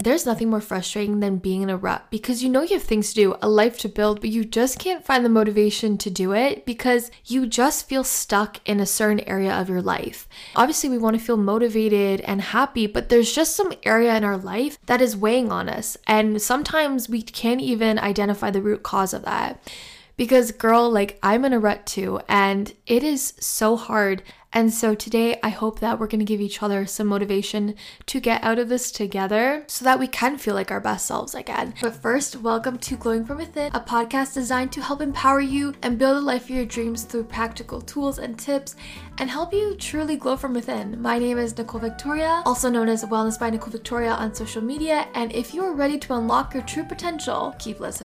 There's nothing more frustrating than being in a rut because you know you have things to do, a life to build, but you just can't find the motivation to do it because you just feel stuck in a certain area of your life. Obviously, we want to feel motivated and happy, but there's just some area in our life that is weighing on us. And sometimes we can't even identify the root cause of that. Because, girl, like I'm in a rut too, and it is so hard. And so today, I hope that we're going to give each other some motivation to get out of this together so that we can feel like our best selves again. But first, welcome to Glowing From Within, a podcast designed to help empower you and build a life of your dreams through practical tools and tips and help you truly glow from within. My name is Nicole Victoria, also known as Wellness by Nicole Victoria on social media. And if you are ready to unlock your true potential, keep listening.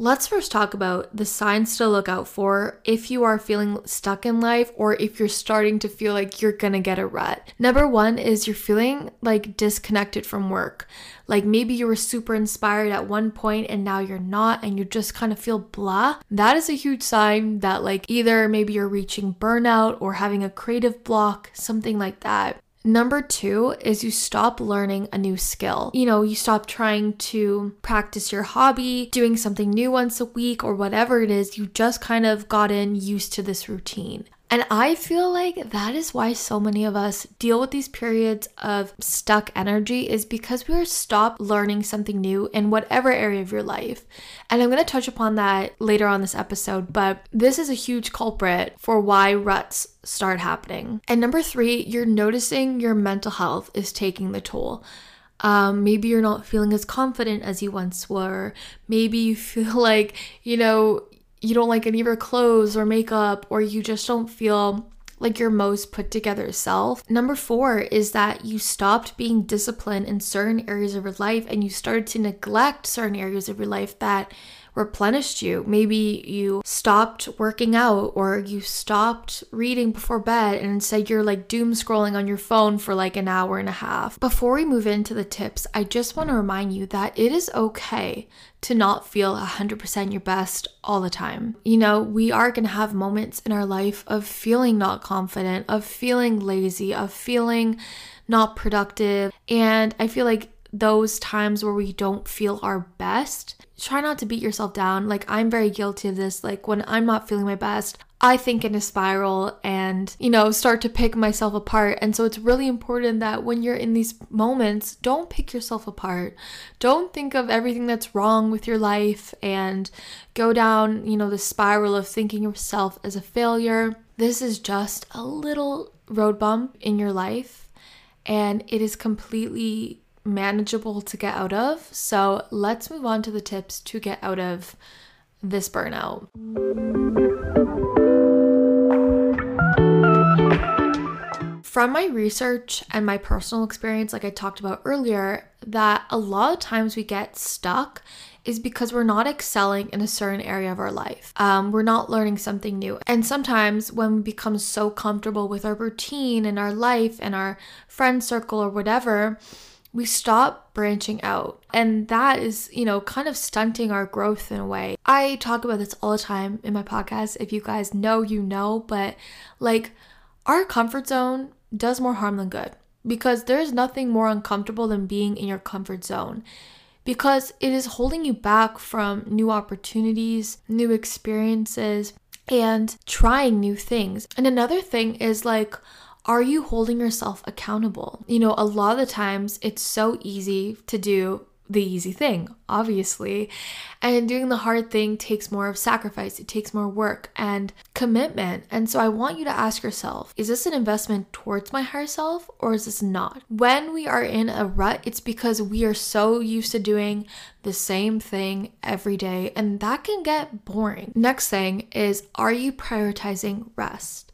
Let's first talk about the signs to look out for if you are feeling stuck in life or if you're starting to feel like you're gonna get a rut. Number one is you're feeling like disconnected from work. Like maybe you were super inspired at one point and now you're not and you just kind of feel blah. That is a huge sign that, like, either maybe you're reaching burnout or having a creative block, something like that. Number two is you stop learning a new skill. You know, you stop trying to practice your hobby, doing something new once a week, or whatever it is. You just kind of gotten used to this routine. And I feel like that is why so many of us deal with these periods of stuck energy is because we are stopped learning something new in whatever area of your life. And I'm going to touch upon that later on this episode, but this is a huge culprit for why ruts start happening. And number 3, you're noticing your mental health is taking the toll. Um, maybe you're not feeling as confident as you once were. Maybe you feel like, you know, you don't like any of your clothes or makeup, or you just don't feel like your most put together self. Number four is that you stopped being disciplined in certain areas of your life and you started to neglect certain areas of your life that replenished you. Maybe you stopped working out or you stopped reading before bed and instead you're like doom scrolling on your phone for like an hour and a half. Before we move into the tips, I just want to remind you that it is okay to not feel 100% your best all the time. You know, we are going to have moments in our life of feeling not confident, of feeling lazy, of feeling not productive. And I feel like those times where we don't feel our best, try not to beat yourself down. Like, I'm very guilty of this. Like, when I'm not feeling my best, I think in a spiral and, you know, start to pick myself apart. And so it's really important that when you're in these moments, don't pick yourself apart. Don't think of everything that's wrong with your life and go down, you know, the spiral of thinking yourself as a failure. This is just a little road bump in your life and it is completely manageable to get out of. So let's move on to the tips to get out of this burnout. From my research and my personal experience, like I talked about earlier, that a lot of times we get stuck is because we're not excelling in a certain area of our life. Um, we're not learning something new. And sometimes when we become so comfortable with our routine and our life and our friend circle or whatever, we stop branching out. And that is, you know, kind of stunting our growth in a way. I talk about this all the time in my podcast. If you guys know, you know, but like our comfort zone does more harm than good because there's nothing more uncomfortable than being in your comfort zone because it is holding you back from new opportunities, new experiences, and trying new things. And another thing is like, are you holding yourself accountable? You know, a lot of the times it's so easy to do the easy thing, obviously. And doing the hard thing takes more of sacrifice, it takes more work and commitment. And so I want you to ask yourself is this an investment towards my higher self or is this not? When we are in a rut, it's because we are so used to doing the same thing every day, and that can get boring. Next thing is are you prioritizing rest?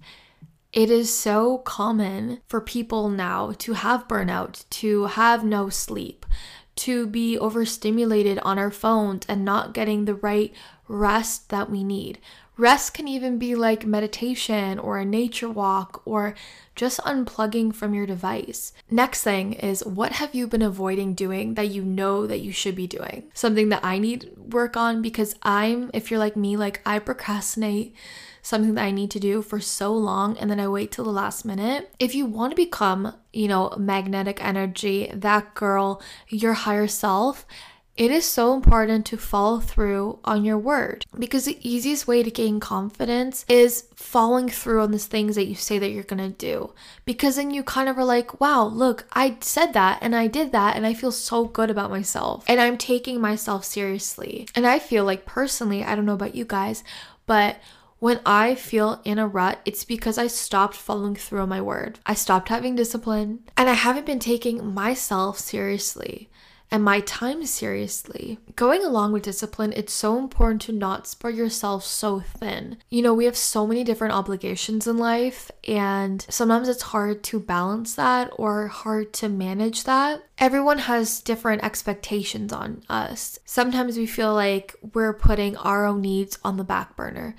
It is so common for people now to have burnout, to have no sleep, to be overstimulated on our phones and not getting the right rest that we need. Rest can even be like meditation or a nature walk or just unplugging from your device. Next thing is what have you been avoiding doing that you know that you should be doing? Something that I need work on because I'm, if you're like me, like I procrastinate something that I need to do for so long and then I wait till the last minute. If you want to become, you know, magnetic energy, that girl, your higher self, it is so important to follow through on your word because the easiest way to gain confidence is following through on the things that you say that you're gonna do. Because then you kind of are like, wow, look, I said that and I did that and I feel so good about myself and I'm taking myself seriously. And I feel like personally, I don't know about you guys, but when I feel in a rut, it's because I stopped following through on my word. I stopped having discipline and I haven't been taking myself seriously and my time seriously. Going along with discipline, it's so important to not spread yourself so thin. You know, we have so many different obligations in life, and sometimes it's hard to balance that or hard to manage that. Everyone has different expectations on us. Sometimes we feel like we're putting our own needs on the back burner.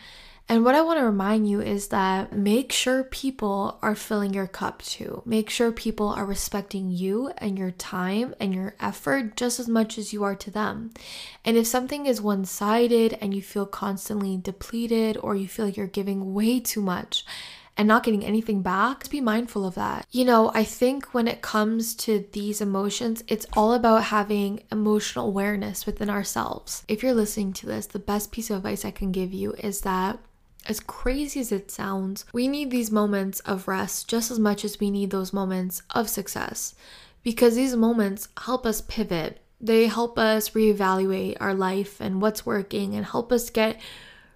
And what I want to remind you is that make sure people are filling your cup too. Make sure people are respecting you and your time and your effort just as much as you are to them. And if something is one sided and you feel constantly depleted or you feel like you're giving way too much, and not getting anything back, be mindful of that. You know, I think when it comes to these emotions, it's all about having emotional awareness within ourselves. If you're listening to this, the best piece of advice I can give you is that as crazy as it sounds, we need these moments of rest just as much as we need those moments of success because these moments help us pivot. They help us reevaluate our life and what's working and help us get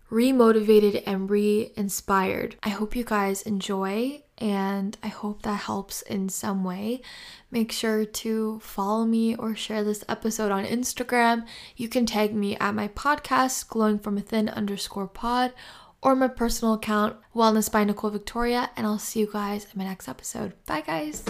remotivated and re inspired. I hope you guys enjoy and I hope that helps in some way. Make sure to follow me or share this episode on Instagram. You can tag me at my podcast, glowing from within underscore pod, or my personal account, Wellness by Nicole Victoria, and I'll see you guys in my next episode. Bye, guys.